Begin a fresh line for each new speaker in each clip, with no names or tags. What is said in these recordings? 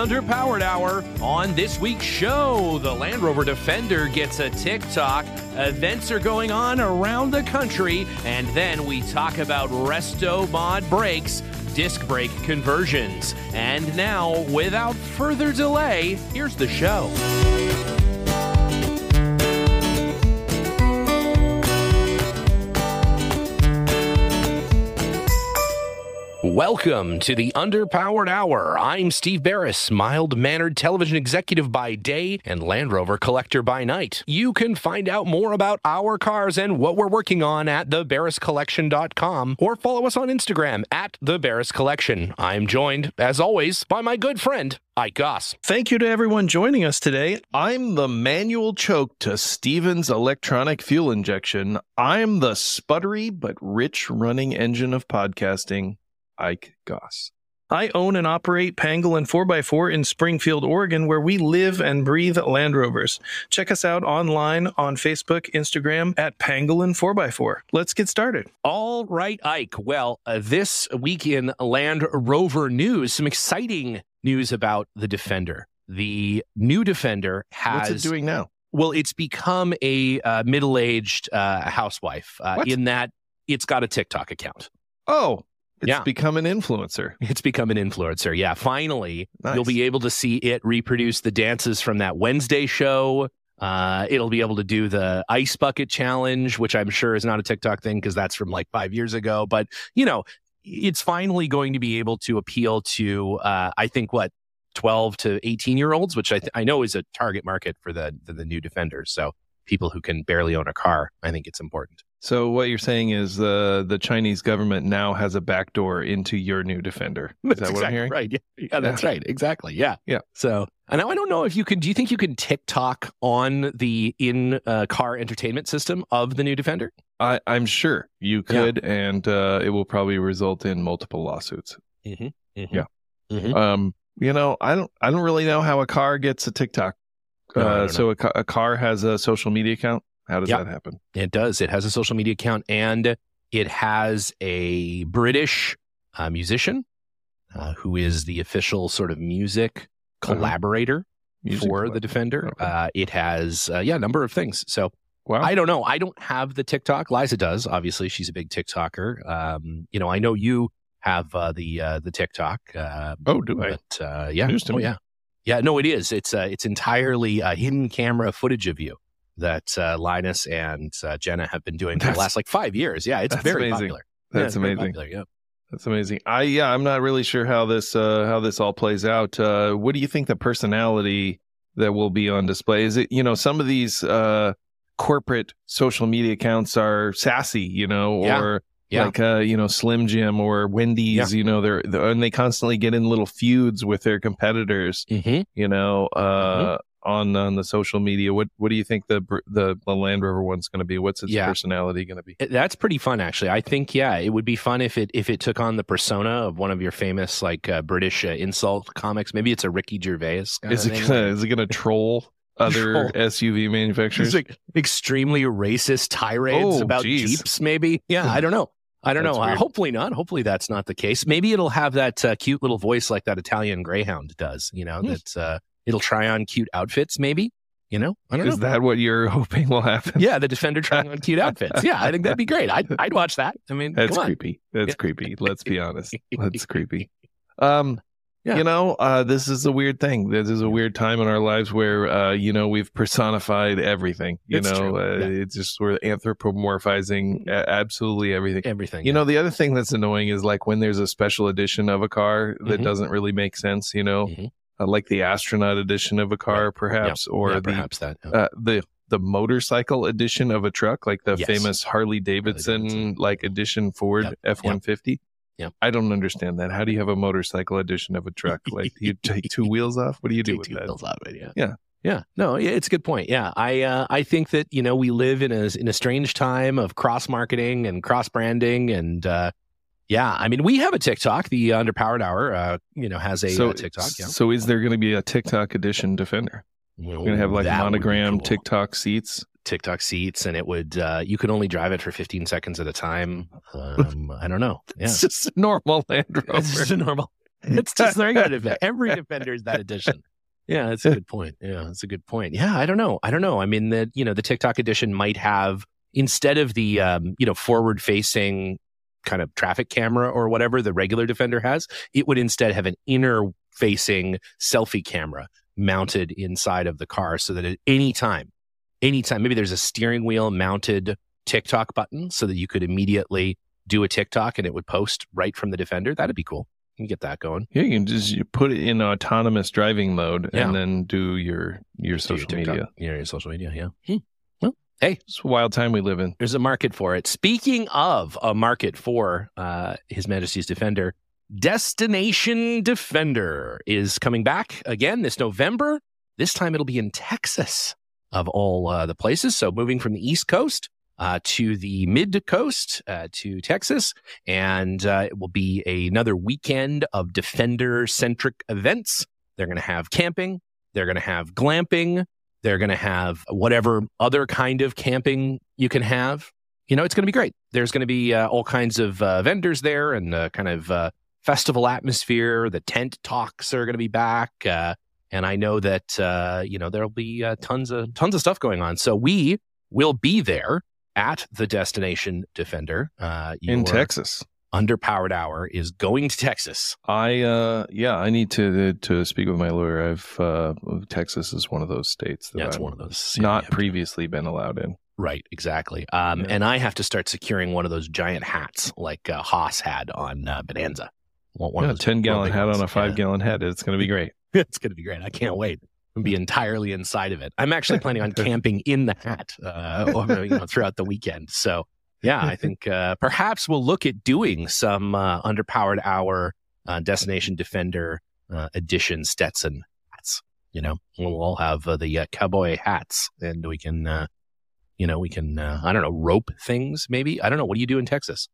Underpowered Hour. On this week's show, the Land Rover Defender gets a TikTok, events are going on around the country, and then we talk about Resto Mod brakes, disc brake conversions. And now, without further delay, here's the show. Welcome to the Underpowered Hour. I'm Steve Barris, mild mannered television executive by day and Land Rover collector by night. You can find out more about our cars and what we're working on at thebarriscollection.com or follow us on Instagram at the Barris Collection. I'm joined, as always, by my good friend, Ike Goss.
Thank you to everyone joining us today. I'm the manual choke to Stevens electronic fuel injection. I'm the sputtery but rich running engine of podcasting. Ike Goss. I own and operate Pangolin 4x4 in Springfield, Oregon, where we live and breathe Land Rovers. Check us out online on Facebook, Instagram at Pangolin 4x4. Let's get started.
All right, Ike. Well, uh, this week in Land Rover news, some exciting news about the Defender. The new Defender has.
What's it doing now?
Well, it's become a uh, middle aged uh, housewife uh, in that it's got a TikTok account.
Oh, it's
Yeah.
become an influencer.
It's become an influencer. Yeah. Finally,
Nice.
you'll be able to see it reproduce the dances from that Wednesday show. Uh, it'll be able to do the ice bucket challenge, which I'm sure is not a TikTok thing because that's from like five years ago. But, you know, it's finally going to be able to appeal to, uh, I think, what, 12 to 18 year olds, which I, th- I know is a target market for the, for the new defenders. So people who can barely own a car, I think it's important.
So what you're saying is the the Chinese government now has a backdoor into your new defender. Is that
That's
what I'm
exactly
hearing?
Right. Yeah, yeah that's right. Exactly. Yeah.
Yeah.
So, and now I don't know if you can. Do you think you can TikTok on the in uh, car entertainment system of the new Defender?
I, I'm sure you could, and uh, it will probably result in multiple lawsuits.
Mm-hmm.
Yeah.
Mhm.
Um, you know, I don't I don't really know how a car gets a TikTok.
No,
uh, so a, a car has a social media account. How does
Yeah.
that happen?
It does. It has a social media account and it has a British uh, musician uh, who is the official sort of music
Uh-huh.
collaborator
Music
for
collab-
the Defender.
Okay.
Uh, it has, uh, yeah, a number of things. So
Wow.
I don't know. I don't have the TikTok. Liza does. Obviously, she's a big TikToker. Um, you know, I know you have uh, the uh, the TikTok. Uh,
oh, do I?
but uh, yeah, oh,
me.
yeah, yeah. No, it is. It's uh, it's entirely uh, hidden camera footage of you that uh, Linus and uh, Jenna have been doing for the last like five years. Yeah, it's very
amazing.
popular.
That's
Yeah,
amazing.
popular, yeah.
That's amazing. I yeah, I'm not really sure how this uh, how this all plays out. Uh, what do you think the personality that will be on display is? It you know some of these uh, corporate social media accounts are sassy, you know, or
Yeah.
like uh, you know Slim Jim or Wendy's, you know, they're, they're and they constantly get in little feuds with their competitors,
Mm-hmm.
you know, uh, on on the social media. What what do you think the the, the Land Rover one's going to be? What's its
Yeah.
personality going to be?
That's pretty fun, actually. I think, yeah, it would be fun if it if it took on the persona of one of your famous like uh, British uh, insult comics. Maybe it's a Ricky Gervais.
Is it gonna, is it going to troll other SUV manufacturers?
It's like extremely racist tirades
Oh,
about
geez.
Jeeps, maybe. Yeah, I don't know. I don't
That's
know. Uh, hopefully not. Hopefully that's not the case. Maybe it'll have that uh, cute little voice like that Italian Greyhound does. You know,
Hmm.
that uh, it'll try on cute outfits. Maybe. You know, I don't
Is
know.
that what you're hoping will happen?
yeah, the Defender trying on cute outfits. Yeah, I think that'd be great. I'd, I'd watch that. I mean,
That's creepy. That's
Yeah.
creepy. Let's be honest. That's creepy. Um,
Yeah.
you know, uh, this is a weird thing. This is a weird time in our lives where, uh, you know, we've personified everything. You
It's
know, uh,
Yeah.
it's just we're anthropomorphizing absolutely everything.
Everything.
You know, the other thing that's annoying is like when there's a special edition of a car that
Mhm.
doesn't really make sense. You know,
Mhm.
Uh, like the astronaut edition of a car, perhaps, or
yeah,
the
perhaps that. yeah.
uh, the the motorcycle edition of a truck, like the
Yes.
famous Harley Davidson
Davidson.
like edition Ford F one fifty.
Yep.
I don't understand that. How do you have a motorcycle edition of a truck? Like you take two wheels off? What do you do with
two
that?
wheels off it, yeah.
Yeah.
Yeah. No, it's a good point. Yeah. I uh, I think that, you know, we live in a in a strange time of cross marketing and cross branding and uh yeah, I mean, we have a TikTok. The Underpowered Hour, uh, you know, has a
so,
uh, TikTok. Yeah,
so is there going to be a TikTok edition Defender? We're going to have like
That would be
monogram
cool.
TikTok seats.
TikTok seats, and it would uh, you could only drive it for 15 seconds at a time. Um, I don't know. Yeah,
It's just a normal Land Rover.
it's just a normal. it's just they're every defender is that edition. Yeah, that's a good point. Yeah, that's a good point. Yeah, I don't know. I don't know. I mean, the you know the TikTok edition might have instead of the um, you know forward facing kind of traffic camera or whatever the regular defender has, it would instead have an inner facing selfie camera mounted inside of the car so that at any time, anytime, maybe there's a steering wheel mounted TikTok button so that you could immediately do a TikTok and it would post right from the defender. That'd be cool. You can get that going.
Yeah, you can just you put it in autonomous driving mode
Yeah.
and then do your your
Do your
social
TikTok.
media.
Yeah, your social media. Yeah. Hmm. Hey,
It's a wild time we live in.
there's a market for it. Speaking of a market for uh, His Majesty's Defender, Destination Defender is coming back again this November. This time it'll be in Texas, of all uh, the places. So moving from the East Coast uh, to the Mid Coast uh, to Texas, and uh, it will be another weekend of Defender centric events. They're going to have camping. They're going to have glamping. They're going to have whatever other kind of camping you can have. You know, it's going to be great. There's going to be uh, all kinds of uh, vendors there and uh, kind of uh, festival atmosphere. The tent talks are going to be back. Uh, and I know that, uh, you know, there'll be uh, tons of tons of stuff going on. So we will be there at the Destination Defender. Uh,
In Texas.
Underpowered Hour is going to Texas.
I uh yeah, I need to to speak with my lawyer. I've uh Texas is one of those states that
That's
I'm
one of those. yeah,
not
yeah.
previously been allowed in.
Right, exactly. Um,
Yeah.
And I have to start securing one of those giant hats like uh, Hoss had on uh, Bonanza. Want one
yeah,
of those
ten gallon
big
hat
ones.
on a five
Yeah.
gallon head. It's gonna be great.
it's going to be great. I can't wait. and be entirely inside of it. I'm actually planning on camping in the hat uh, you know, throughout the weekend. So, yeah, I think uh, perhaps we'll look at doing some uh, underpowered hour uh, Destination Defender uh, edition Stetson hats. You know, we'll all have uh, the uh, cowboy hats, and we can, uh, you know, we can, uh, I don't know, rope things maybe. I don't know. What do you do in Texas?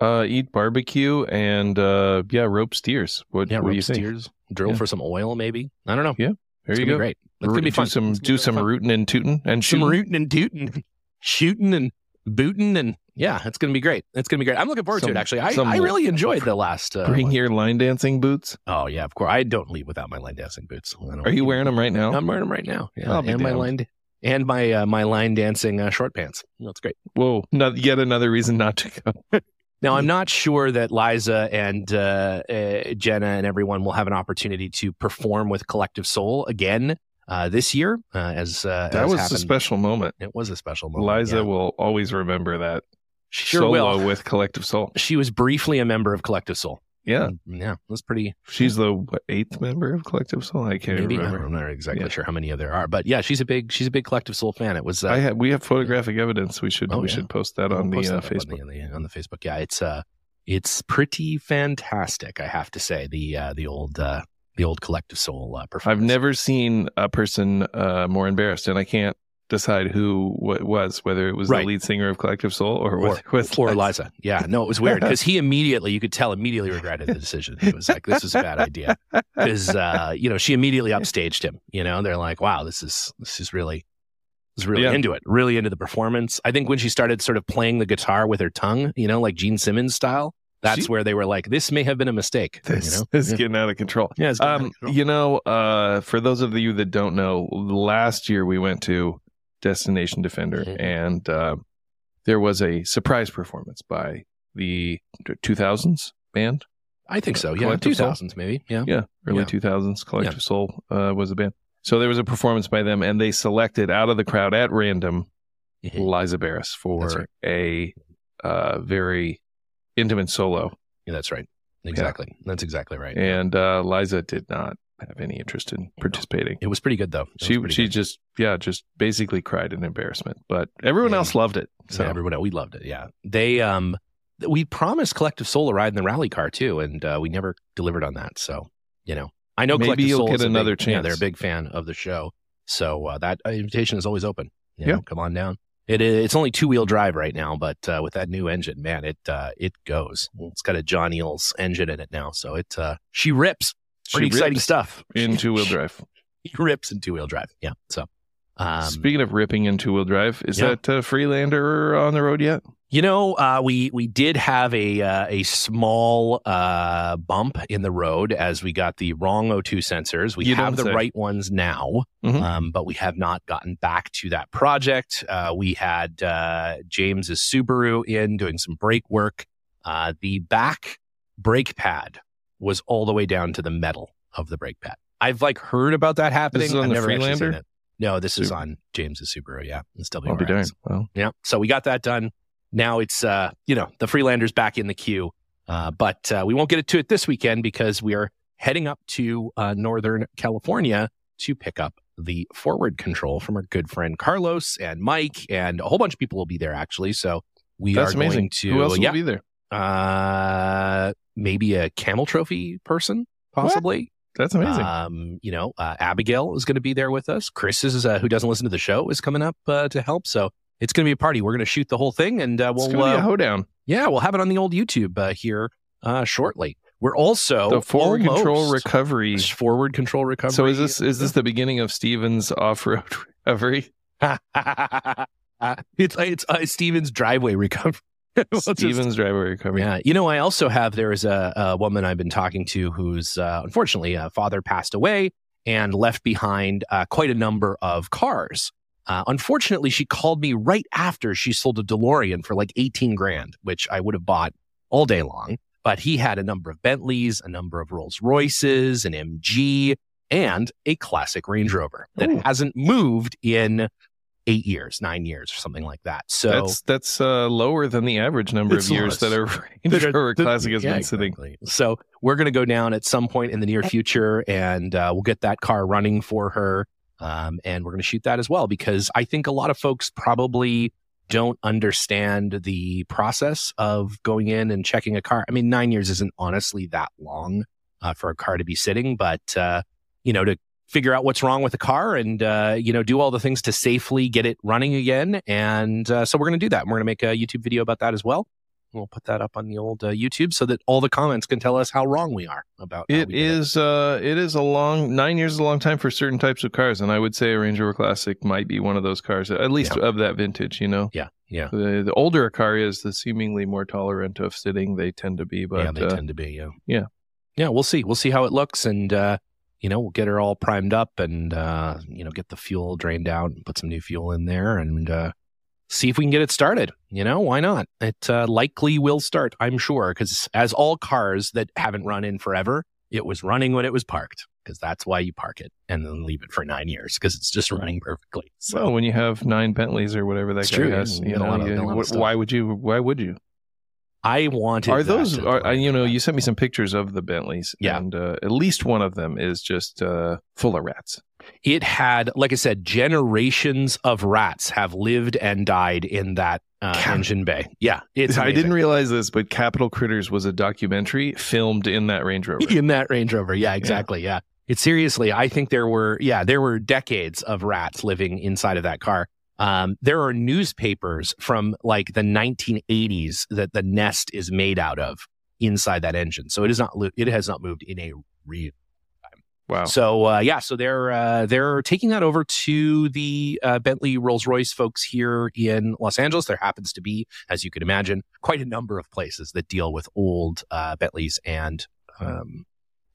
Uh, eat barbecue and uh, yeah, rope steers. What,
Yeah,
what do
rope
you think?
drill
Yeah.
for some oil maybe. I don't know.
Yeah, There
it's
you go.
be great. It's gonna be
do some do some
fun.
rooting and tooting and
some
shooting.
rooting and tooting, shooting and booting, and yeah, it's gonna be great. It's gonna be great. I'm looking forward to it. Actually, I, I really enjoyed the last. Uh,
Bring
one.
your line dancing boots.
Oh yeah, of course. I don't leave without my line dancing boots.
Are you wearing them right now?
I'm wearing them right now. Yeah, and my
damned.
line and my uh, my line dancing uh, short pants. That's great.
Whoa! Not yet another reason not to go.
Now. I'm not sure that Liza and uh, uh, Jenna and everyone will have an opportunity to perform with Collective Soul again uh, this year. Uh, as uh,
That
as
was
happened.
a special moment.
It was a special moment.
Liza
yeah.
will always remember that
She sure
solo
will.
with Collective Soul.
She was briefly a member of Collective Soul.
Yeah,
yeah, it was pretty.
she's the what, eighth member of Collective Soul. I can't
Maybe
remember.
I'm not exactly
Yeah.
sure how many of there are, but yeah, she's a big she's a big Collective Soul fan. It was. Uh,
I have, we have photographic evidence. We should
Oh,
we
yeah.
should post that
We'll
on the
post
uh,
that up
Facebook.
on the, on the on the Facebook. Yeah, it's uh, it's pretty fantastic. I have to say the uh, the old uh, the old Collective Soul uh, performance.
I've never seen a person uh, more embarrassed, and I can't decide who what was, whether it was
Right.
the lead singer of Collective Soul or,
or, or
Liza.
Liza. Yeah, no, it was weird because he immediately, you could tell, immediately regretted the decision. He was like, "This is a bad idea," because uh, you know she immediately upstaged him. You know, they're like, "Wow, this is this is really." Was really
Yeah.
into it, really into the performance. I think when she started sort of playing the guitar with her tongue, you know, like Gene Simmons style, that's where they were like, "This may have been a mistake."
This
you know,
is
yeah.
getting out of control.
Yeah, it's getting out of
Um,
control.
you know, uh, for those of you that don't know, last year we went to Destination Defender,
Mhm.
and uh, there was a surprise performance by the 2000s band.
I think so. Yeah,
Collective
two
Soul?
maybe. Yeah.
Yeah, early
Yeah.
2000s. Collective Soul uh, was a band. So there was a performance by them, and they selected out of the crowd at random
Mhm.
Liza Barris for
right.
a uh, very intimate solo.
Yeah, that's right. Exactly. That's exactly right.
And uh, Liza did not have any interest in participating.
it was pretty good though. It
She she
good.
just yeah just basically cried in embarrassment, but everyone
Yeah.
else loved it. So
Yeah, everyone, we loved it. Yeah, they um, we promised Collective Soul a ride in the rally car too, and uh, we never delivered on that. So you know, I know
Maybe
Collective
you'll
Soul
get another
big, Yeah,
chance.
they're a big fan of the show, so uh, that uh, invitation is always open. You know,
Yeah.
come on down. It is, it's only two wheel drive right now, but uh, with that new engine, man, it uh, it goes. It's got a John Eels engine in it now, so it uh, she rips. Pretty
She
exciting
rips
stuff.
in two wheel drive.
He rips in two wheel drive. Yeah. So, um,
Speaking of ripping in two wheel drive, is
yeah.
that uh, Freelander on the road yet?
You know, uh, we we did have a uh, a small uh, bump in the road as we got the wrong O2 sensors. We
You
have the
say.
right ones now,
Mhm.
um, but we have not gotten back to that project. Uh, we had uh, James's Subaru in doing some brake work. Uh, the back brake pad was all the way down to the metal of the brake pad. I've like heard about that happening.
is on
I've
the
never actually seen
Freelander?
it. No, this is on James's Subaru. Yeah, it's
I'll be
WRX.
darned. Well,
Yeah. So we got that done. Now it's uh, you know, the Freelanders back in the queue. Uh, but uh, we won't get to it this weekend because we are heading up to uh, Northern California to pick up the forward control from our good friend Carlos and Mike and a whole bunch of people will be there actually. So we
that's
are
amazing.
going to
Who else
yeah,
will be there?
uh, maybe a camel trophy person, possibly.
That's amazing.
Um, you know, uh, Abigail is going to be there with us. Chris is uh, who doesn't listen to the show is coming up uh, to help. So it's going to be a party. We're going to shoot the whole thing, and uh,
it's
we'll
be a
uh,
hoedown.
yeah, we'll have it on the old YouTube uh, here uh, shortly. We're also
the forward control recovery.
forward control recovery.
So is this is this the beginning of Steven's off road recovery?
it's it's uh, Steven's driveway recovery. We'll just-
driveway recovery.
Yeah, you know, I also have there is a, a woman I've been talking to who's uh, unfortunately a father passed away and left behind uh, quite a number of cars. Uh, unfortunately, she called me right after she sold a DeLorean for like eighteen grand, which I would have bought all day long. But he had a number of Bentleys, a number of Rolls Royces, an MG, and a classic Range Rover that
Ooh.
hasn't moved in eight years, nine years, or something like that. So
That's that's uh, lower than the average number of years that a Range Rover Classic has
Yeah,
been sitting.
exactly. So we're going to go down at some point in the near future, and uh, we'll get that car running for her, um, and we're going to shoot that as well because I think a lot of folks probably don't understand the process of going in and checking a car. I mean, nine years isn't honestly that long uh, for a car to be sitting, but uh, you know to figure out what's wrong with the car and uh, you know do all the things to safely get it running again and uh, so we're going to do that and we're going to make a youtube video about that as well we'll put that up on the old uh, youtube so that all the comments can tell us how wrong we are about
It is uh it is a long nine years is a long time for certain types of cars, and I would say a Range Rover Classic might be one of those cars, at least of that vintage. You know,
yeah yeah
the, the older a car is, the seemingly more tolerant of sitting they tend to be. But
yeah they
uh,
tend to be yeah
yeah.
yeah we'll see we'll see how it looks and uh you know we'll get her all primed up and uh you know get the fuel drained out and put some new fuel in there and uh see if we can get it started you know why not it uh, likely will start i'm sure because as all cars that haven't run in forever it was running when it was parked because that's why you park it and then leave it for nine years because it's just running perfectly so
well, when you have nine Bentleys or whatever that
It's
guy
true,
has, you
You got a
know,
of-
you-
got a lot of
wh-
stuff.
why would you? Why would you?
I wanted
Are those? Are, you know? You sent me some pictures of the Bentleys,
Yeah.
and uh, at least one of them is just uh, full of rats.
it had like i said generations of rats have lived and died in that uh,
Cap-
engine bay yeah it's
I didn't realize this, but Capitol Critters was a documentary filmed in that Range Rover.
in that Range Rover. Yeah, exactly. Yeah. It's seriously, I think there were, yeah, there were decades of rats living inside of that car. Um, there are newspapers from like the 1980s that the nest is made out of inside that engine. So it is not, it has not moved in a real. Time.
Wow.
So uh, yeah, so they're uh, they're taking that over to the uh, Bentley Rolls Royce folks here in Los Angeles. There happens to be, as you can imagine, quite a number of places that deal with old uh, Bentleys and um,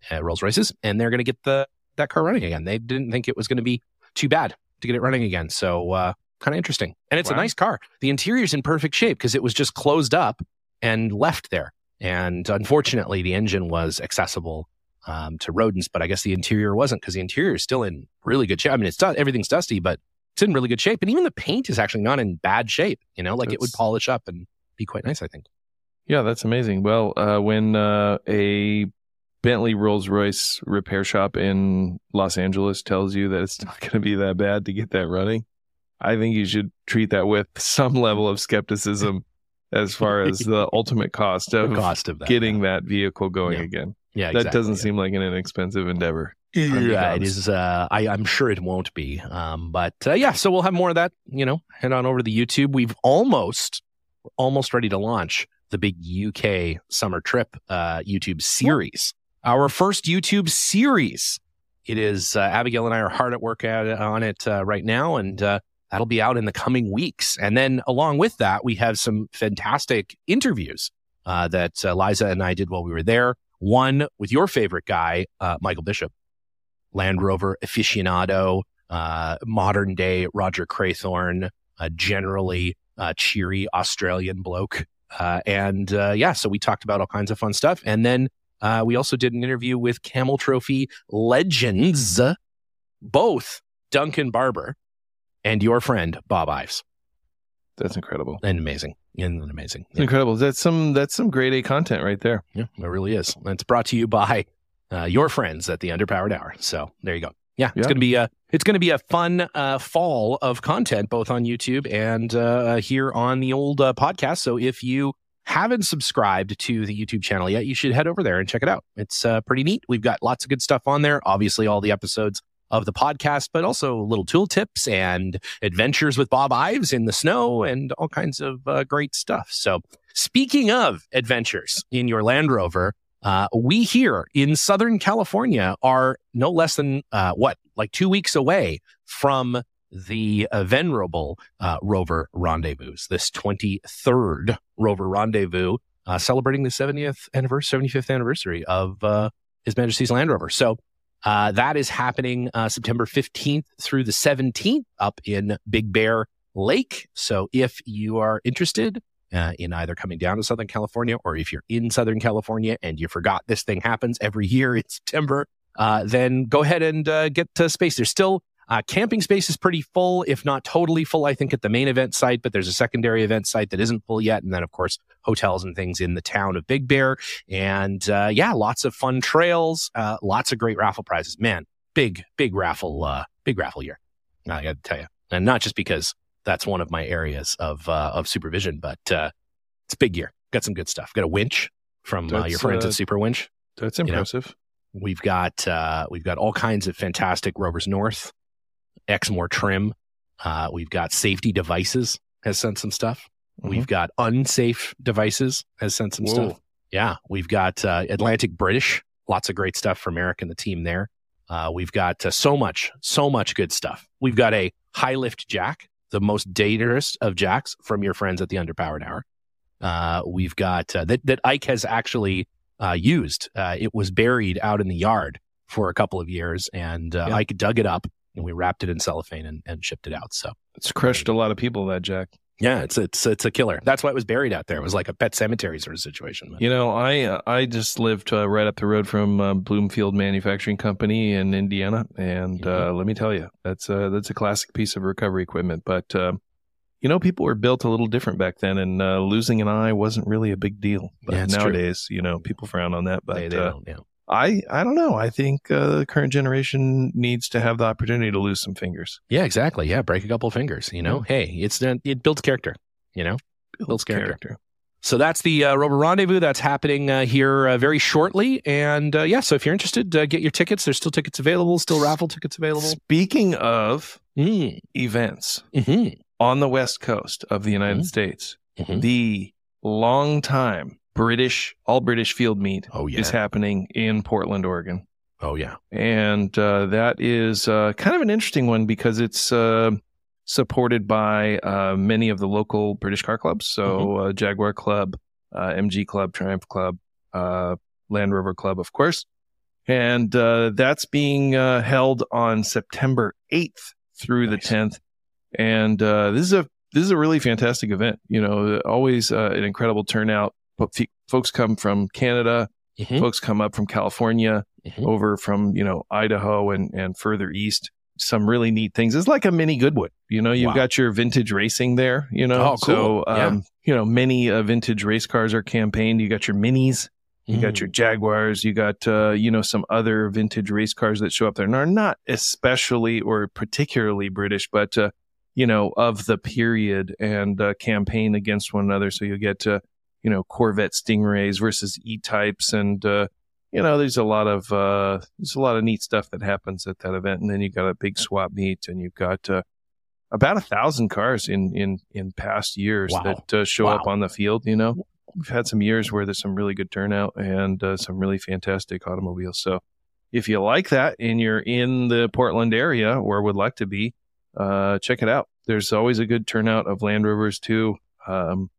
uh, Rolls Royces, and they're going to get the that car running again. They didn't think it was going to be too bad to get it running again. So uh, kind of interesting, and it's a nice car. The interior's in perfect shape because it was just closed up and left there. And unfortunately, the engine was accessible um, to rodents, but I guess the interior wasn't because the interior is still in really good shape. I mean, it's everything's dusty, but it's in really good shape, and even the paint is actually not in bad shape. You know, like it would polish up and be quite nice. I think.
Yeah, that's amazing. Well, uh, when uh, a Bentley Rolls Royce repair shop in Los Angeles tells you that it's not going to be that bad to get that running, I think you should treat that with some level of skepticism as far as the ultimate cost
The
of
cost of that,
getting that vehicle going
Yeah.
again.
yeah,
that doesn't
yeah.
seem like an inexpensive endeavor.
Yeah, it is. Uh, I, I'm sure it won't be. Um, but uh, yeah, so we'll have more of that. You know, head on over to the YouTube. We've almost, almost ready to launch the big UK summer trip uh, YouTube series. Our first YouTube series. It is uh, Abigail and I are hard at work at on it uh, right now, and uh, that'll be out in the coming weeks. And then along with that, we have some fantastic interviews uh, that uh, Liza and I did while we were there. One with your favorite guy, uh, Michael Bishop, Land Rover aficionado, uh, modern day Roger Crathorne, generally cheery Australian bloke. Uh, and yeah, so we talked about all kinds of fun stuff. And then we also did an interview with Camel Trophy legends, both Duncan Barber and your friend Bob Ives.
That's incredible
and amazing and amazing.
Yeah. Incredible. That's some that's some grade A content right there.
Yeah, it really is. And it's brought to you by uh, your friends at the Underpowered Hour. So there you go. Yeah, it's yeah. gonna be a it's gonna be a fun uh, fall of content both on YouTube and uh, here on the old uh, podcast. So if you haven't subscribed to the YouTube channel yet, you should head over there and check it out. It's uh, pretty neat. We've got lots of good stuff on there. Obviously, all the episodes of the podcast, but also little tool tips and adventures with Bob Ives in the snow and all kinds of uh, great stuff. So, speaking of adventures in your Land Rover, uh, we here in Southern California are no less than uh, what, like two weeks away from the uh, venerable uh, Rover Rendezvous, this 23rd Rover Rendezvous, uh, celebrating the 70th anniversary, 75th anniversary of His Majesty's Land Rover. So, uh, that is happening uh, September 15th through the 17th up in Big Bear Lake. So if you are interested uh, in either coming down to Southern California or if you're in Southern California and you forgot this thing happens every year in September, uh, then go ahead and uh, get to space. There's still uh, camping space is pretty full, if not totally full, I think, at the main event site, but there's a secondary event site that isn't full yet. And then, of course, hotels and things in the town of Big Bear. And uh, yeah, lots of fun trails, uh, lots of great raffle prizes. Man, big, big raffle, uh, big raffle year. I got to tell you. And not just because that's one of my areas of, uh, of supervision, but uh, it's big year. Got some good stuff. Got a winch from your friends at Super Winch.
That's impressive. You
know, we've got we've got all kinds of fantastic Rovers North Exmoor trim. Uh, we've got safety devices has sent some stuff. Mm-hmm. We've got unsafe devices has sent some Whoa. stuff. Yeah, we've got uh, Atlantic British, lots of great stuff from Eric and the team there. Uh, we've got uh, so much, so much good stuff. We've got a high lift jack, the most dangerous of jacks from your friends at the Underpowered Hour. Uh, we've got uh, that that Ike has actually uh, used. it was buried out in the yard for a couple of years, and yeah. Ike dug it up and we wrapped it in cellophane and, and shipped it out. So
it's crushed a lot of people. That Jack.
Yeah, it's it's it's a killer. That's why it was buried out there. It was like a pet cemetery sort of situation.
You know, I uh, I just lived uh, right up the road from uh, Bloomfield Manufacturing Company in Indiana, and uh, mm-hmm. let me tell you, that's a that's a classic piece of recovery equipment. But uh, you know, people were built a little different back then, and uh, losing an eye wasn't really a big deal. But yeah, nowadays, true. you know, people frown on that. But they, they don't, yeah. I I don't know. I think uh, the current generation needs to have the opportunity to lose some fingers.
Yeah, exactly. Yeah, break a couple fingers. You know, yeah. hey, it's it builds character. You know,
builds, builds character. character.
So that's the uh, Rover Rendezvous that's happening uh, here uh, very shortly. And uh, yeah, so if you're interested, uh, get your tickets. There's still tickets available, still raffle tickets available.
Speaking of mm. events mm-hmm. on the West Coast of the United mm-hmm. States, mm-hmm. the long time British, all British field meet
oh, yeah.
is happening in Portland, Oregon.
Oh, yeah.
And uh, that is uh, kind of an interesting one because it's uh, supported by uh, many of the local British car clubs. So, mm-hmm. Uh, Jaguar Club, uh, MG Club, Triumph Club, Land Rover Club, of course. And that's being held on September 8th through nice. the 10th. And this is a this is a really fantastic event. You know, always an incredible turnout folks come from Canada, mm-hmm. folks come up from California, mm-hmm. over from you know Idaho and and further east. Some really neat things. It's like a mini Goodwood. You know, you've wow. got your vintage racing there. You know,
oh, cool.
so um, yeah. you know many uh, vintage race cars are campaigned. You got your minis. You mm. got your Jaguars. You got, uh, you know, some other vintage race cars that show up there and are not especially or particularly British, but, uh, you know, of the period and uh, campaign against one another. So you get, uh, you know, Corvette Stingrays versus E-types. And, uh, you know, there's a lot of, uh, there's a lot of neat stuff that happens at that event. And then you got a big swap meet and you've got, uh, about a thousand cars in, in, in past years wow. that uh, show wow. up on the field, you know, we've had some years where there's some really good turnout and uh, some really fantastic automobiles. So if you like that and you're in the Portland area or would like to be, uh, check it out. there's always a good turnout of Land Rovers too. Um,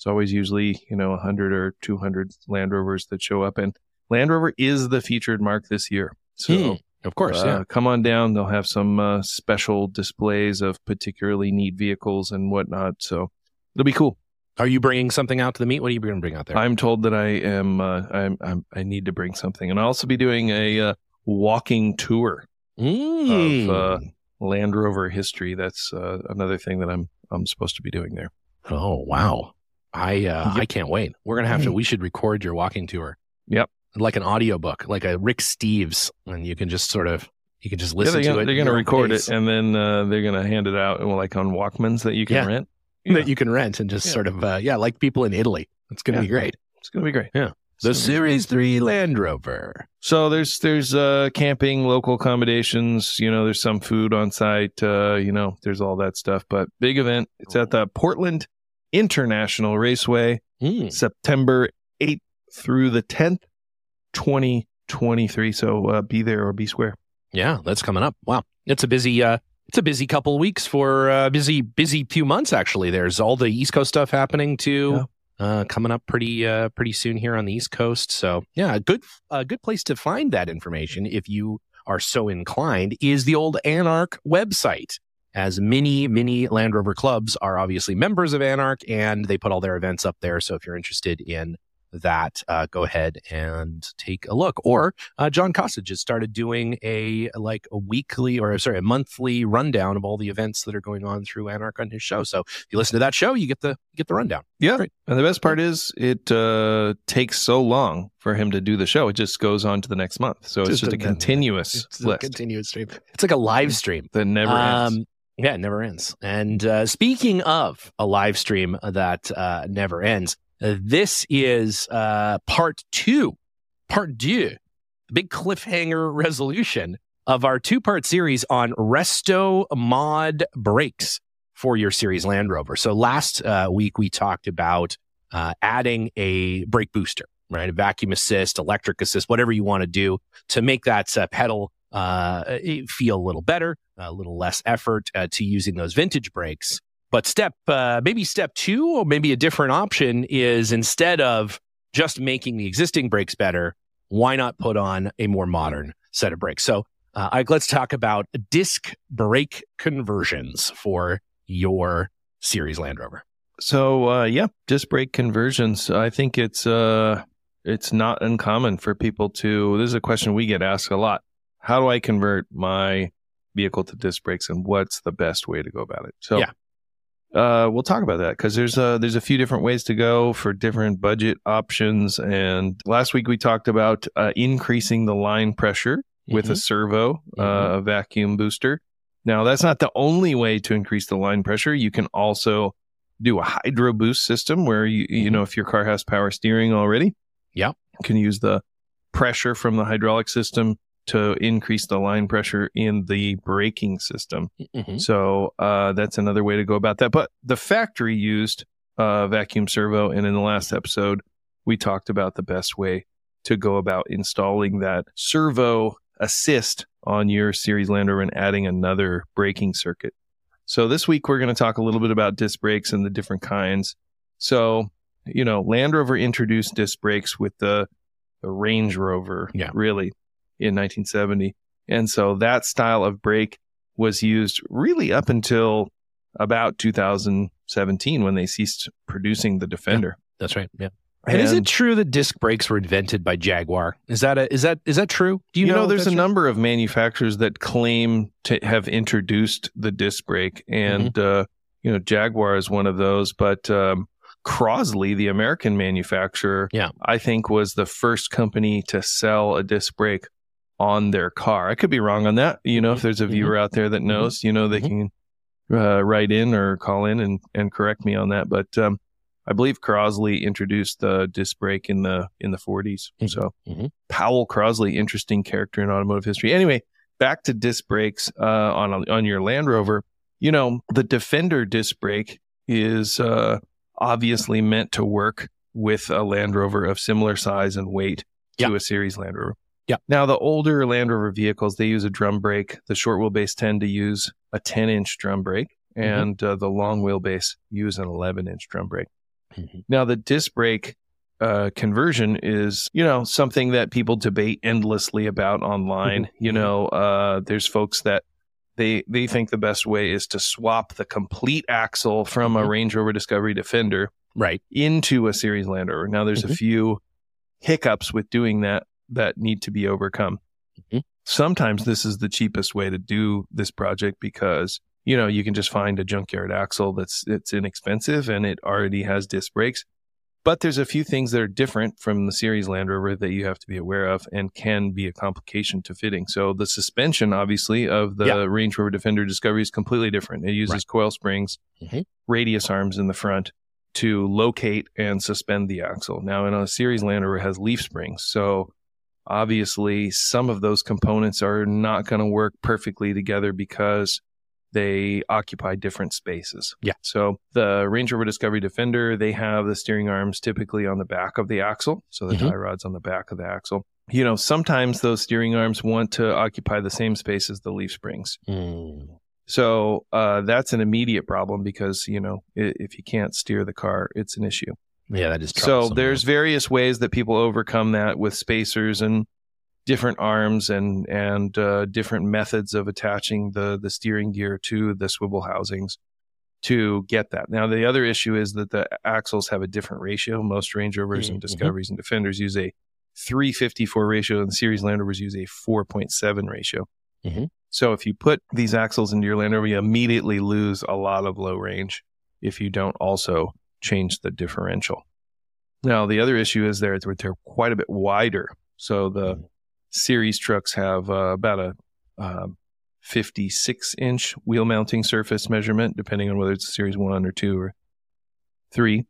it's always usually you know 100 or 200 Land Rovers that show up, and Land Rover is the featured marque this year. So.
Hmm. Of course,
Uh,
yeah.
Come on down. They'll have some uh, special displays of particularly neat vehicles and whatnot. So it'll be cool.
Are you bringing something out to the meet? What are you going to bring out there?
I'm told that I am. Uh, I'm, I'm. I need to bring something, and I'll also be doing a uh, walking tour
Mm.
of uh, Land Rover history. That's uh, another thing that I'm. I'm supposed to be doing there.
oh wow! I uh, I can't wait. We're gonna have to. We should record your walking tour.
Yep.
Like an audiobook, like a Rick Steves, and you can just sort of you can just
Yeah,
listen
they're
to
gonna,
it.
they're gonna record
pace
it, and then uh, they're gonna hand it out, like on Walkmans that you can
Yeah.
rent.
that you can rent and just
Yeah.
sort of uh, yeah, like people in Italy. It's gonna
Yeah.
be great.
It's gonna be great.
Yeah. The Series Three Land Rover.
So there's there's uh camping, local accommodations, you know, there's some food on site, uh, you know, there's all that stuff. But big event. It's at the Portland International Raceway,
Mm.
September 8th through the 10th, 2023. So uh, be there or be square.
Yeah, that's coming up. Wow, it's a busy uh, it's a busy couple of weeks for uh, busy busy few months actually. There's all the East Coast stuff happening too. Uh, coming up pretty uh, pretty soon here on the East Coast. So yeah, a good a good place to find that information if you are so inclined is the old ANARC website. As many many Land Rover clubs are obviously members of ANARC, and they put all their events up there. So if you're interested in that, uh, go ahead and take a look. Or uh, John Costa just started doing a like a weekly or sorry a monthly rundown of all the events that are going on through ANARC on his show. So if you listen to that show, you get the you get the rundown.
Yeah.
Great.
And the best part is it uh, takes so long for him to do the show. It just goes on to the next month. So it's
Just
just, a
a-
continuous
It's a continuous stream. It's like a live stream.
that never ends.
Yeah, it never ends. And uh, speaking of a live stream that uh, never ends, this is uh, part two, part deux, big cliffhanger resolution of our two part series on Resto Mod brakes for your series Land Rover. So last uh, week we talked about uh, adding a brake booster, right? A vacuum assist, electric assist, whatever you want to do to make that uh, pedal uh, feel a little better, a little less effort uh, to using those vintage brakes. But step, uh, maybe step two, or maybe a different option is instead of just making the existing brakes better, why not put on a more modern set of brakes? So uh, I, let's talk about disc brake conversions for your series Land Rover.
So uh, yeah, disc brake conversions. I think it's uh, it's not uncommon for people to. This is a question we get asked a lot. How do I convert my vehicle to disc brakes, and what's the best way to go about it? So
Yeah.
uh, we'll talk about that because there's a there's a few different ways to go for different budget options. And last week we talked about uh, increasing the line pressure with a servo, uh,
Mhm.
a vacuum booster. Now, that's not the only way to increase the line pressure. You can also do a hydro boost system where you you
Mhm.
know if your car has power steering already, you can use the pressure from the hydraulic system to increase the line pressure in the braking system.
Mhm.
So uh, that's another way to go about that. But the factory used uh, vacuum servo, and in the last episode, we talked about the best way to go about installing that servo assist on your Series Land Rover and adding another braking circuit. So this week we're going to talk a little bit about disc brakes and the different kinds. So you know, Land Rover introduced disc brakes with the the Range Rover,
Yeah.
really, in 1970, and so that style of brake was used really up until about 2017 when they ceased producing the Defender.
That's right. Yeah. And, is it true that disc brakes were invented by Jaguar? Is that a, is that is that true? Do
you,
you,
know,
if
there's a
true?
number of manufacturers that claim to have introduced the disc brake, and
Mm-hmm.
uh, you know, Jaguar is one of those. But um, Crosley, the American manufacturer,
Yeah.
I think was the first company to sell a disc brake on their car. I could be wrong on that. You know, if there's a
Mhm.
viewer out there that knows, you know, they can uh, write in or call in and, and correct me on that. But um, I believe Crosley introduced the disc brake in the in the 40s.
Mhm.
So
Mhm.
Powell Crosley, interesting character in automotive history. Anyway, back to disc brakes uh, on on your Land Rover. You know, the Defender disc brake is uh, obviously meant to work with a Land Rover of similar size and weight to a series Land Rover.
Yeah.
Now, the older Land Rover vehicles, they use a drum brake. The short wheelbase tend to use a 10 inch drum brake. and uh, the long wheelbase use an 11 inch drum brake.
Mhm.
Now, the disc brake uh, conversion is, you know, something that people debate endlessly about online.
Mhm.
You know, uh, there's folks that they they think the best way is to swap the complete axle from a
Mhm.
Range Rover Discovery Defender
Right.
into a series Land Rover. Now, there's a few hiccups with doing that that need to be overcome.
Mhm.
Sometimes this is the cheapest way to do this project because you know you can just find a junkyard axle that's it's inexpensive and it already has disc brakes. But there's a few things that are different from the series Land Rover that you have to be aware of and can be a complication to fitting. So the suspension, obviously, of the
Yeah.
Range Rover Defender Discovery is completely different. It uses
Right.
coil springs,
Mhm.
radius arms in the front to locate and suspend the axle. Now, in a series Land Rover, it has leaf springs, so obviously some of those components are not going to work perfectly together because they occupy different spaces.
Yeah.
So the Range Rover Discovery Defender, they have the steering arms typically on the back of the axle, so the
Mhm.
tie rod's on the back of the axle. You know, sometimes those steering arms want to occupy the same space as the leaf springs.
Mm.
So uh, that's an immediate problem because you know if you can't steer the car, it's an issue.
Yeah, that is
So there's various ways that people overcome that with spacers and different arms and and uh, different methods of attaching the the steering gear to the swivel housings to get that. Now the other issue is that the axles have a different ratio. Most Range Rovers and
Mhm.
Discoveries and Defenders use a 354 ratio, and Series Land Rovers use a 4.7 ratio.
Mhm.
So if you put these axles into your Land Rover, you immediately lose a lot of low range if you don't also change the differential. Now, the other issue is they're, they're quite a bit wider. So the
Mhm.
series trucks have uh, about a um, 56 inch wheel mounting surface measurement, depending on whether it's a series one or two or three.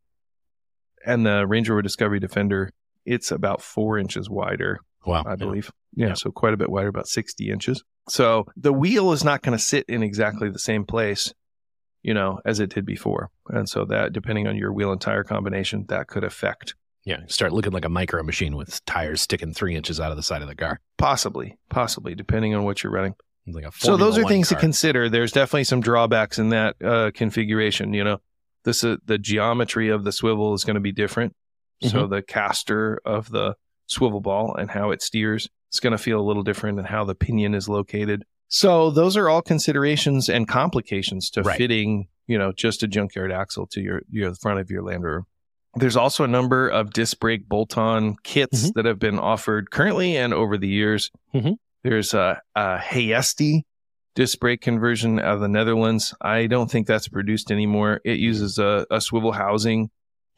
And the Range Rover Discovery Defender, it's about four inches wider
wow.
I believe. Yeah,
Yeah.
so quite a bit wider, about 60 inches. So the wheel is not going to sit in exactly the same place, you know, as it did before. And so that, depending on your wheel and tire combination, that could affect
Yeah, start looking like a micro machine with tires sticking three inches out of the side of the car.
possibly, possibly, depending on what you're running.
Like a
So those are things to consider. There's definitely some drawbacks in that uh, configuration. You know, this uh, the geometry of the swivel is going to be different. So
Mm-hmm.
the caster of the swivel ball and how it steers is going to feel a little different, and how the pinion is located. So those are all considerations and complications to
Right.
fitting. You know, just a junkyard axle to your your front of your Land Rover. There's also a number of disc brake bolt-on kits
Mhm.
that have been offered currently and over the years.
Mhm.
There's a, a Hayesti disc brake conversion out of the Netherlands. I don't think that's produced anymore. It uses a, a swivel housing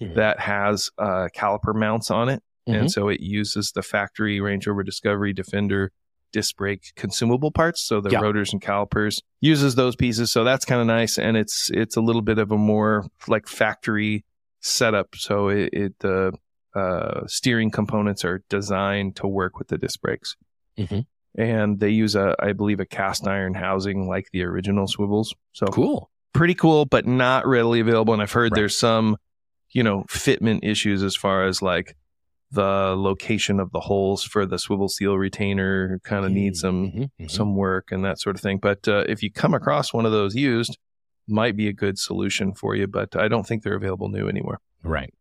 Mhm.
that has uh, caliper mounts on it. And so it uses the factory Range Rover Discovery Defender disc brake consumable parts. So the
Yeah.
rotors and calipers uses those pieces. So that's kind of nice. And it's it's a little bit of a more like factory setup. So it, it the uh, steering components are designed to work with the disc brakes.
Mhm.
And they use a, I believe, a cast iron housing like the original swivels. So
Cool.
pretty cool, but not readily available. And I've heard
Right.
there's some, you know, fitment issues as far as like the location of the holes for the swivel seal retainer kind of needs some
Mhm, mhm.
some work and that sort of thing. But uh, if you come across one of those used, might be a good solution for you. But I don't think they're available new anymore.
Right.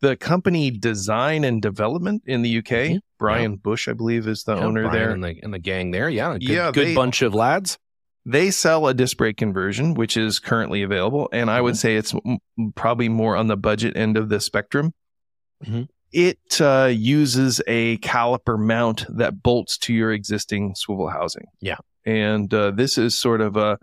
The company Design and Development in the UK,
Mhm.
Brian Bush, I believe, is the
Yeah,
owner
Brian
there.
and the, and the gang there. Yeah. Good,
Yeah,
Good
they-
bunch of lads.
They sell a disc brake conversion, which is currently available, and I would
Mhm.
say it's m- probably more on the budget end of the spectrum.
Mhm.
It uh, uses a caliper mount that bolts to your existing swivel housing.
Yeah.
and uh, this is sort of a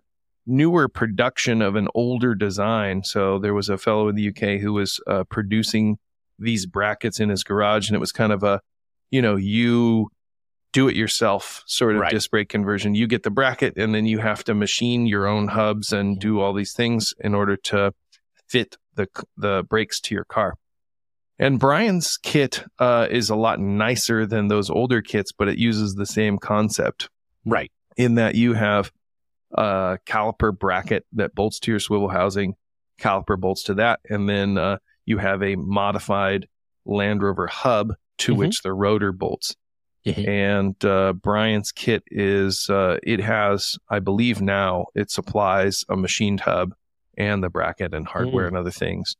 newer production of an older design. So there was a fellow in the UK who was uh, producing these brackets in his garage, and it was kind of a, you know, you do it yourself sort of
Right.
disc brake conversion. You get the bracket and then you have to machine your own hubs and do all these things in order to fit the the brakes to your car. And Brian's kit uh, is a lot nicer than those older kits, but it uses the same concept
Right.
in that you have a caliper bracket that bolts to your swivel housing, caliper bolts to that, and then uh, you have a modified Land Rover hub to
Mhm.
which the rotor bolts.
Mhm.
And uh, Brian's kit is uh, it has, I believe now, it supplies a machined hub and the bracket and hardware
Mm.
and other things.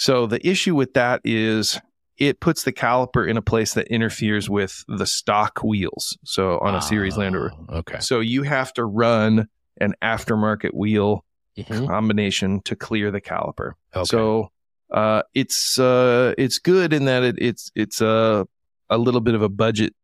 So the issue with that is it puts the caliper in a place that interferes with the stock wheels. So on a series Land Rover.
Okay.
So you have to run an aftermarket wheel
Mhm.
combination to clear the caliper.
Okay.
So uh, it's uh, it's good in that it, it's it's a a little bit of a budget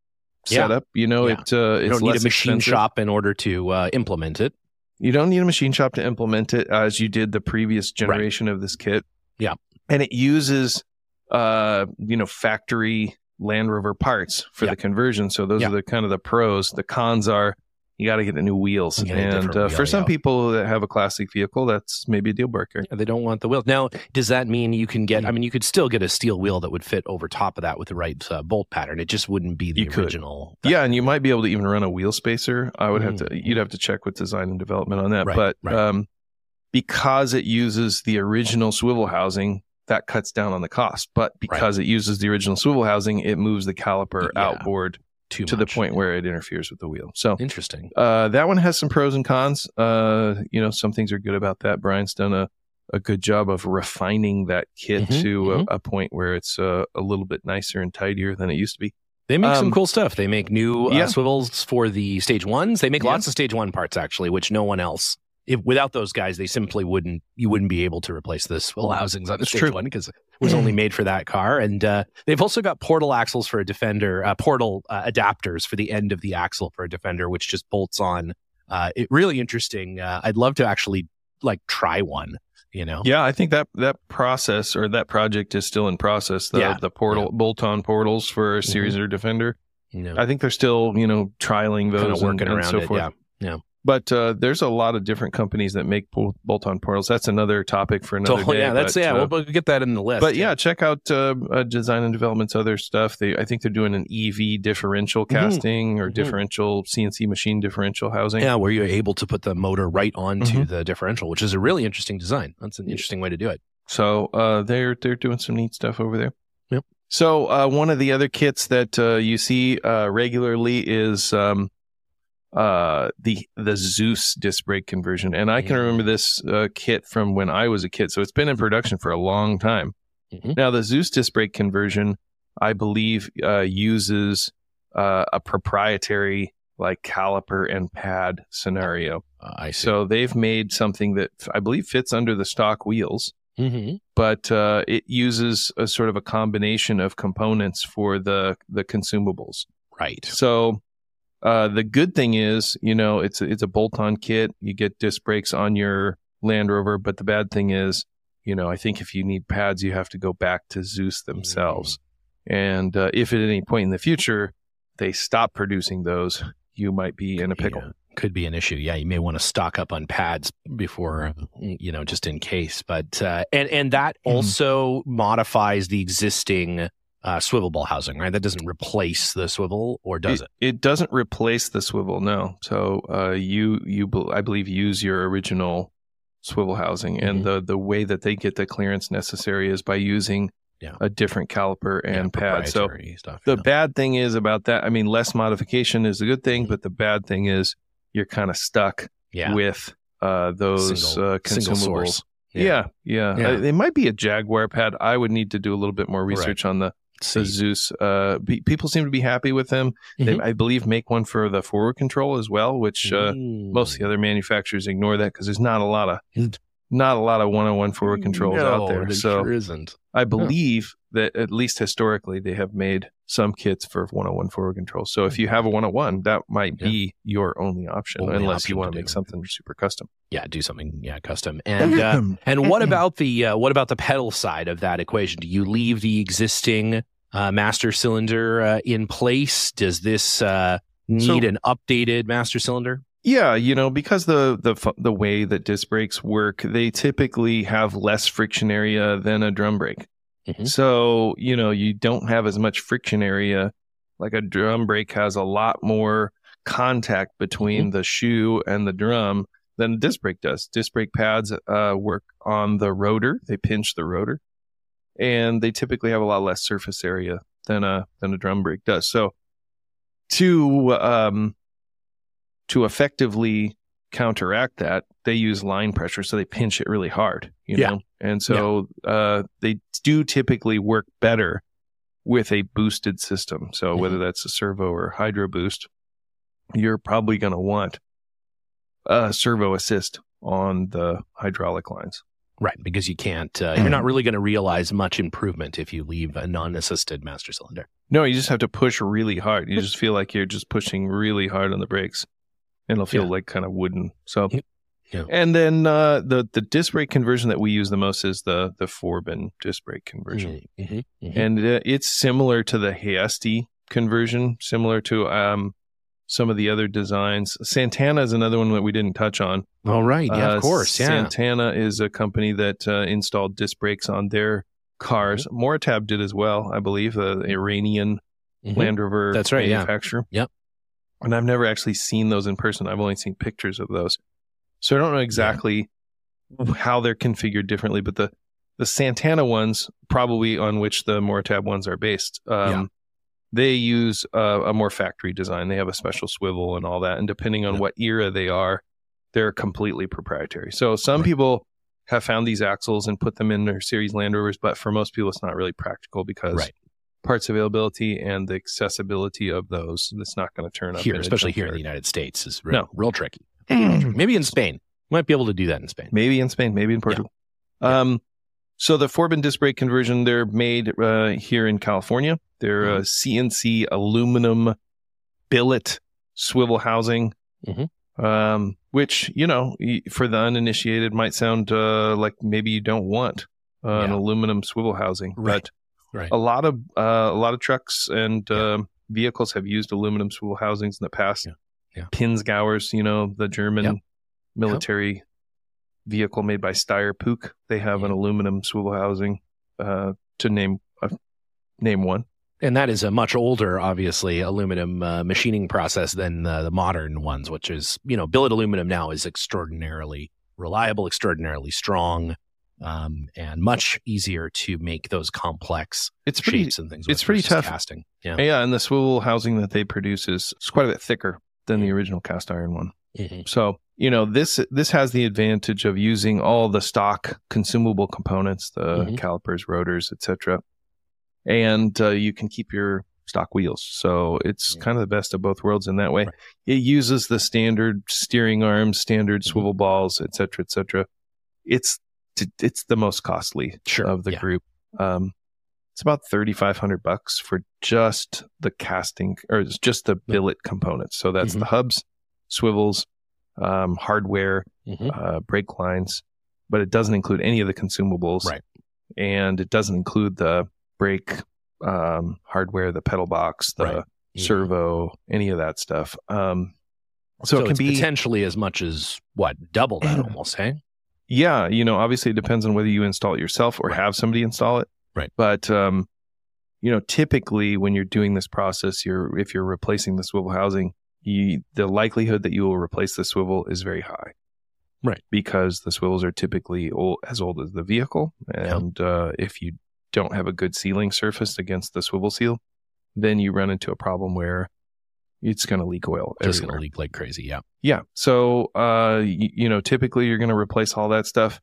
Yeah.
setup. You know,
Yeah.
it uh, it's
you don't need a machine
expensive.
shop in order to uh, implement it.
You don't need a machine shop to implement it as you did the previous generation of this kit.
Yeah.
And it uses uh, you know factory Land Rover parts for
Yeah.
the conversion. So those
Yeah.
are the kind of the pros. The cons are you got to get the new wheels,
You get a
and uh,
wheel,
for some
yeah.
people that have a classic vehicle, that's maybe a deal breaker.
They don't want the wheels. Now, does that mean you can get? I mean, you could still get a steel wheel that would fit over top of that with the right uh, bolt pattern. It just wouldn't be the
You
original.
Yeah, and you might be able to even run a wheel spacer. I would have
Mm.
to you'd have to check with design and development on that.
Right,
but
right.
um because it uses the original swivel housing, that cuts down on the cost. But because it uses the original swivel housing, it moves the caliper
Yeah.
outboard
Too
to the point where it interferes with the wheel. So
Interesting.
uh, that one has some pros and cons. Uh, you know, some things are good about that. Brian's done a, a good job of refining that kit
Mhm,
to a, a point where it's uh, a little bit nicer and tidier than it used to be.
They make some
Um,
cool stuff. They make new uh,
yeah.
swivels for the stage ones. They make
Yeah.
lots of stage one parts actually, which no one else. If without those guys, they simply wouldn't. You wouldn't be able to replace this swivel housings on the
That's
stage
true.
one because it was only made for that car. And uh, they've also got portal axles for a Defender, uh, portal uh, adapters for the end of the axle for a Defender, which just bolts on. Uh, it really interesting. Uh, I'd love to actually like try one. You know,
Yeah, I think that that process or that project is still in process. The
Yeah, Mm-hmm.
the portal bolt-on portals for a Series or Defender.
you know,
I think they're still you know trialing those
kind of working
and
around
so
it.
forth.
Yeah.
But uh, there's a lot of different companies that make bolt-on portals. That's another topic for another
So
day.
yeah, that's
but,
yeah.
uh,
we'll, get that in the list.
but yeah, check out uh, uh, Design and Development's other stuff. They, I think they're doing an EV differential casting or
Mhm.
differential CNC machine differential housing.
Yeah, where you're able to put the motor right onto
Mhm.
the differential, which is a really interesting design. That's an interesting way to do it.
So uh, they're they're doing some neat stuff over there.
Yep.
So uh, one of the other kits that uh, you see uh, regularly is um, uh, the the Zeus disc brake conversion, and I can remember this uh, kit from when I was a kid. So it's been in production for a long time.
Mhm.
Now the Zeus disc brake conversion, I believe, uh, uses uh, a proprietary like caliper and pad scenario.
Uh, I see.
So they've made something that I believe fits under the stock wheels
Mhm.
but uh, it uses a sort of a combination of components for the the consumables.
Right.
So uh, the good thing is, you know, it's a, it's a bolt-on kit. You get disc brakes on your Land Rover, but the bad thing is, you know, I think if you need pads, you have to go back to Zeus themselves. And uh, if at any point in the future they stop producing those, you might be in a pickle.
Yeah, could be an issue. Yeah, you may want to stock up on pads before, you know, just in case. But uh, and and that
Mhm.
also modifies the existing uh, swivel ball housing, right? That doesn't replace the swivel, or does it?
It doesn't replace the swivel, no. So uh, you you I believe use your original swivel housing, and
Mhm.
the the way that they get the clearance necessary is by using
Yeah.
a different caliper
Yeah,
and pad. So
stuff.
the
yeah.
bad thing is about that. I mean, less modification is a good thing,
Mhm.
but the bad thing is you're kind of stuck
yeah.
with uh, those
Single-
uh, consumables.
source.
Yeah, yeah.
Yeah.
Uh, it might be a Jaguar pad. I would need to do a little bit more research on the,
See.
Zeus. Uh, pe- people seem to be happy with them. They,
Mhm.
I believe, make one for the forward control as well, which uh, most of the other manufacturers ignore that because there's not a lot of not a lot of one-on-one forward controls out
No,
there. So
sure isn't.
I believe that at least historically they have made some kits for one-on-one forward control. So if you have a one-on-one, that might be your only option,
Only
unless
option
you want
to
to make
do.
something super custom.
Yeah, do something. Yeah, custom. And uh, and what about the uh, what about the pedal side of that equation? Do you leave the existing uh, master cylinder uh, in place? Does this uh, need
So-
an updated master cylinder?
Yeah, you know, because the the the way that disc brakes work, they typically have less friction area than a drum brake.
Mhm.
So, you know, you don't have as much friction area. Like a drum brake has a lot more contact between the shoe and the drum than a disc brake does. Disc brake pads uh, work on the rotor; they pinch the rotor, and they typically have a lot less surface area than a than a drum brake does. So, to um, to effectively counteract that, they use line pressure, so they pinch it really hard. You
Yeah.
know, and so uh, they do typically work better with a boosted system. So
Mm-hmm.
whether that's a servo or hydro boost, you're probably going to want a servo assist on the hydraulic lines.
Right, because you can't. Uh, you're not really going to realize much improvement if you leave a non-assisted master cylinder.
No, you just have to push really hard. You just feel like you're just pushing really hard on the brakes, and it'll feel
Yeah.
like kind of wooden. So,
Yeah.
and then uh, the the disc brake conversion that we use the most is the the four bin disc brake conversion,
Mhm, mhm.
and uh, it's similar to the Hayesti conversion, similar to um some of the other designs. Santana is another one that we didn't touch on.
All right, yeah,
Uh,
of course, yeah.
Santana is a company that uh, installed disc brakes on their cars.
Mm-hmm.
Morattab did as well, I believe. The Iranian
Mhm.
Land Rover
That's right, yeah.
manufacturer.
Yep.
And I've never actually seen those in person. I've only seen pictures of those. So I don't know exactly how they're configured differently, but the the Santana ones, probably on which the Morattab ones are based, um,
Yeah.
they use uh, a more factory design. They have a special swivel and all that. And depending on
Yeah.
what era they are, they're completely proprietary. So some
Right.
people have found these axles and put them in their series Land Rovers, but for most people, it's not really practical because
Right.
Parts availability and the accessibility of those, it's not going to turn up
here, especially here in the. United States, is real,
No.
real tricky. Maybe in Spain, might be able to do that in Spain.
Maybe in Spain, maybe in Portugal. Um, so the forbin bin disc brake conversion, they're made uh, here in California. They're
Mm-hmm.
a CNC aluminum billet swivel housing,
Mhm.
um, which you know for the uninitiated might sound uh, like maybe you don't want uh, an aluminum swivel housing,
Right.
but
Right.
a lot of uh, a lot of trucks and
Yeah.
um, vehicles have used aluminum swivel housings in the past.
Yeah. Yeah.
Pinzgauers, you know, the German
Yep.
military vehicle made by Steyr Puch. They have an aluminum swivel housing. Uh, to name uh, name one.
And that is a much older, obviously, aluminum uh, machining process than uh, the modern ones, which is, you know, billet aluminum now is extraordinarily reliable, extraordinarily strong, um, and much easier to make those complex
It's pretty.
shapes and things.
it's pretty tough.
casting. Yeah.
Yeah, and the swivel housing that they produce is, quite a bit thicker than the original cast iron one.
Mhm.
So you know this this has the advantage of using all the stock consumable components, the
Mhm.
calipers, rotors, etc., and uh, you can keep your stock wheels. So it's
Yeah.
kind of the best of both worlds in that way.
Right.
It uses the standard steering arms, standard
Mhm.
swivel balls, etc., etc. It's it's the most costly
Sure.
of the
yeah.
group. Um, it's about thirty five hundred bucks for just the casting or just the billet components. So that's
Mhm.
the hubs, swivels, um, hardware,
Mhm.
uh, brake lines, but it doesn't include any of the consumables.
Right.
And it doesn't include the brake um, hardware, the pedal box, the
Right. Mhm.
servo, any of that stuff. Um, so,
So,
it can be
potentially as much as what double that almost, hey?
Yeah, you know, obviously it depends on whether you install it yourself or have somebody install it.
Right.
But um, you know, typically when you're doing this process, you're if you're replacing the swivel housing, you, the likelihood that you will replace the swivel is very high.
Right.
Because the swivels are typically old, as old as the vehicle,
Yeah.
and uh, if you don't have a good sealing surface against the swivel seal, then you run into a problem where it's going to leak oil. It's
going to leak like crazy. Yeah.
Yeah. So, uh, you, you know, typically you're going to replace all that stuff.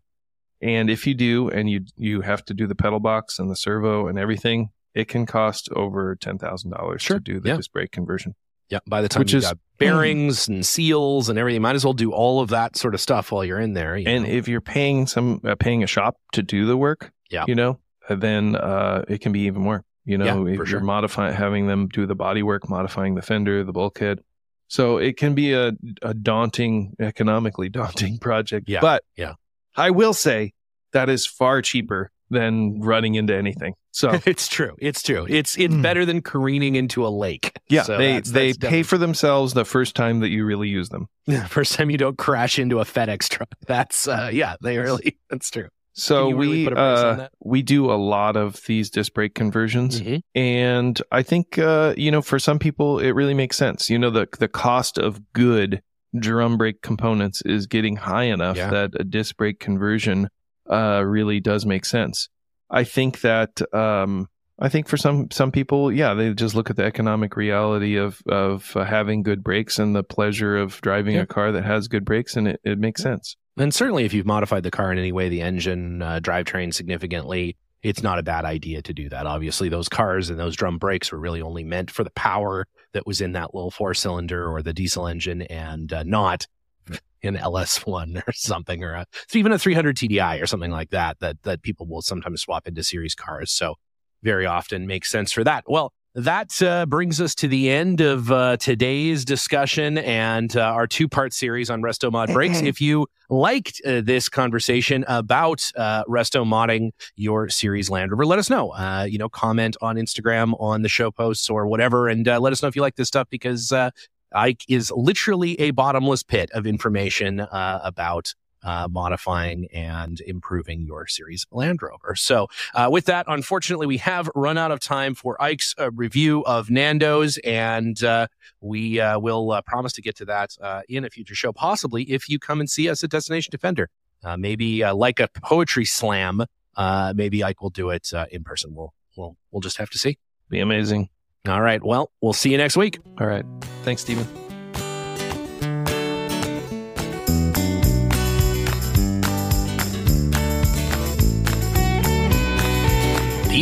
And if you do, and you you have to do the pedal box and the servo and everything, it can cost over ten thousand dollars
Sure.
to do the
Yeah.
disc brake conversion.
Yeah. By the time
Which
you've
is-
got bearings and seals and everything, might as well do all of that sort of stuff while you're in there. you
And
know?
if you're paying some uh, paying a shop to do the work,
Yeah.
you know, then uh, it can be even more. You know,
Yeah,
if you're
sure.
modifying having them do the body work, modifying the fender, the bulkhead. So it can be a a daunting, economically daunting project.
Yeah,
But
yeah.
I will say that is far cheaper than running into anything. So
it's true. It's true. It's it's
Mm.
better than careening into a lake.
yeah,
So
they
that's-
they
that's
pay for themselves the first time that you really use them.
definitely- first time you don't crash into a FedEx truck. That's uh yeah, they really that's true.
So we
really put a price on
uh, we do a lot of these disc brake conversions.
Mhm.
And I think, uh, you know, for some people, it really makes sense. You know, the the cost of good drum brake components is getting high enough
Yeah.
that a disc brake conversion uh, really does make sense. I think that um, I think for some some people, yeah, they just look at the economic reality of of uh, having good brakes and the pleasure of driving
Yeah.
a car that has good brakes, and it, it makes sense.
And certainly, if you've modified the car in any way, the engine, uh, drivetrain significantly, it's not a bad idea to do that. Obviously, those cars and those drum brakes were really only meant for the power that was in that little four cylinder or the diesel engine and uh, not an LS1 or something or a, even a 300 TDI or something like that, that, that people will sometimes swap into series cars. So very often makes sense for that. Well, that uh, brings us to the end of uh, today's discussion and uh, our two part series on Resto Mod Brakes. if you liked uh, this conversation about uh, Resto modding your series Land Rover, let us know. Uh, you know, comment on Instagram on the show posts or whatever, and uh, let us know if you like this stuff because uh, Ike is literally a bottomless pit of information uh, about. Uh, modifying and improving your series Land Rover. So, uh, with that, unfortunately, we have run out of time for Ike's uh, review of Nando's, and uh, we uh, will uh, promise to get to that uh, in a future show, possibly if you come and see us at Destination Defender. Uh, maybe uh, like a poetry slam, uh, maybe Ike will do it uh, in person. We'll we'll we'll just have to see.
Be amazing.
All right. Well, we'll see you next week.
All right. Thanks, Stephen.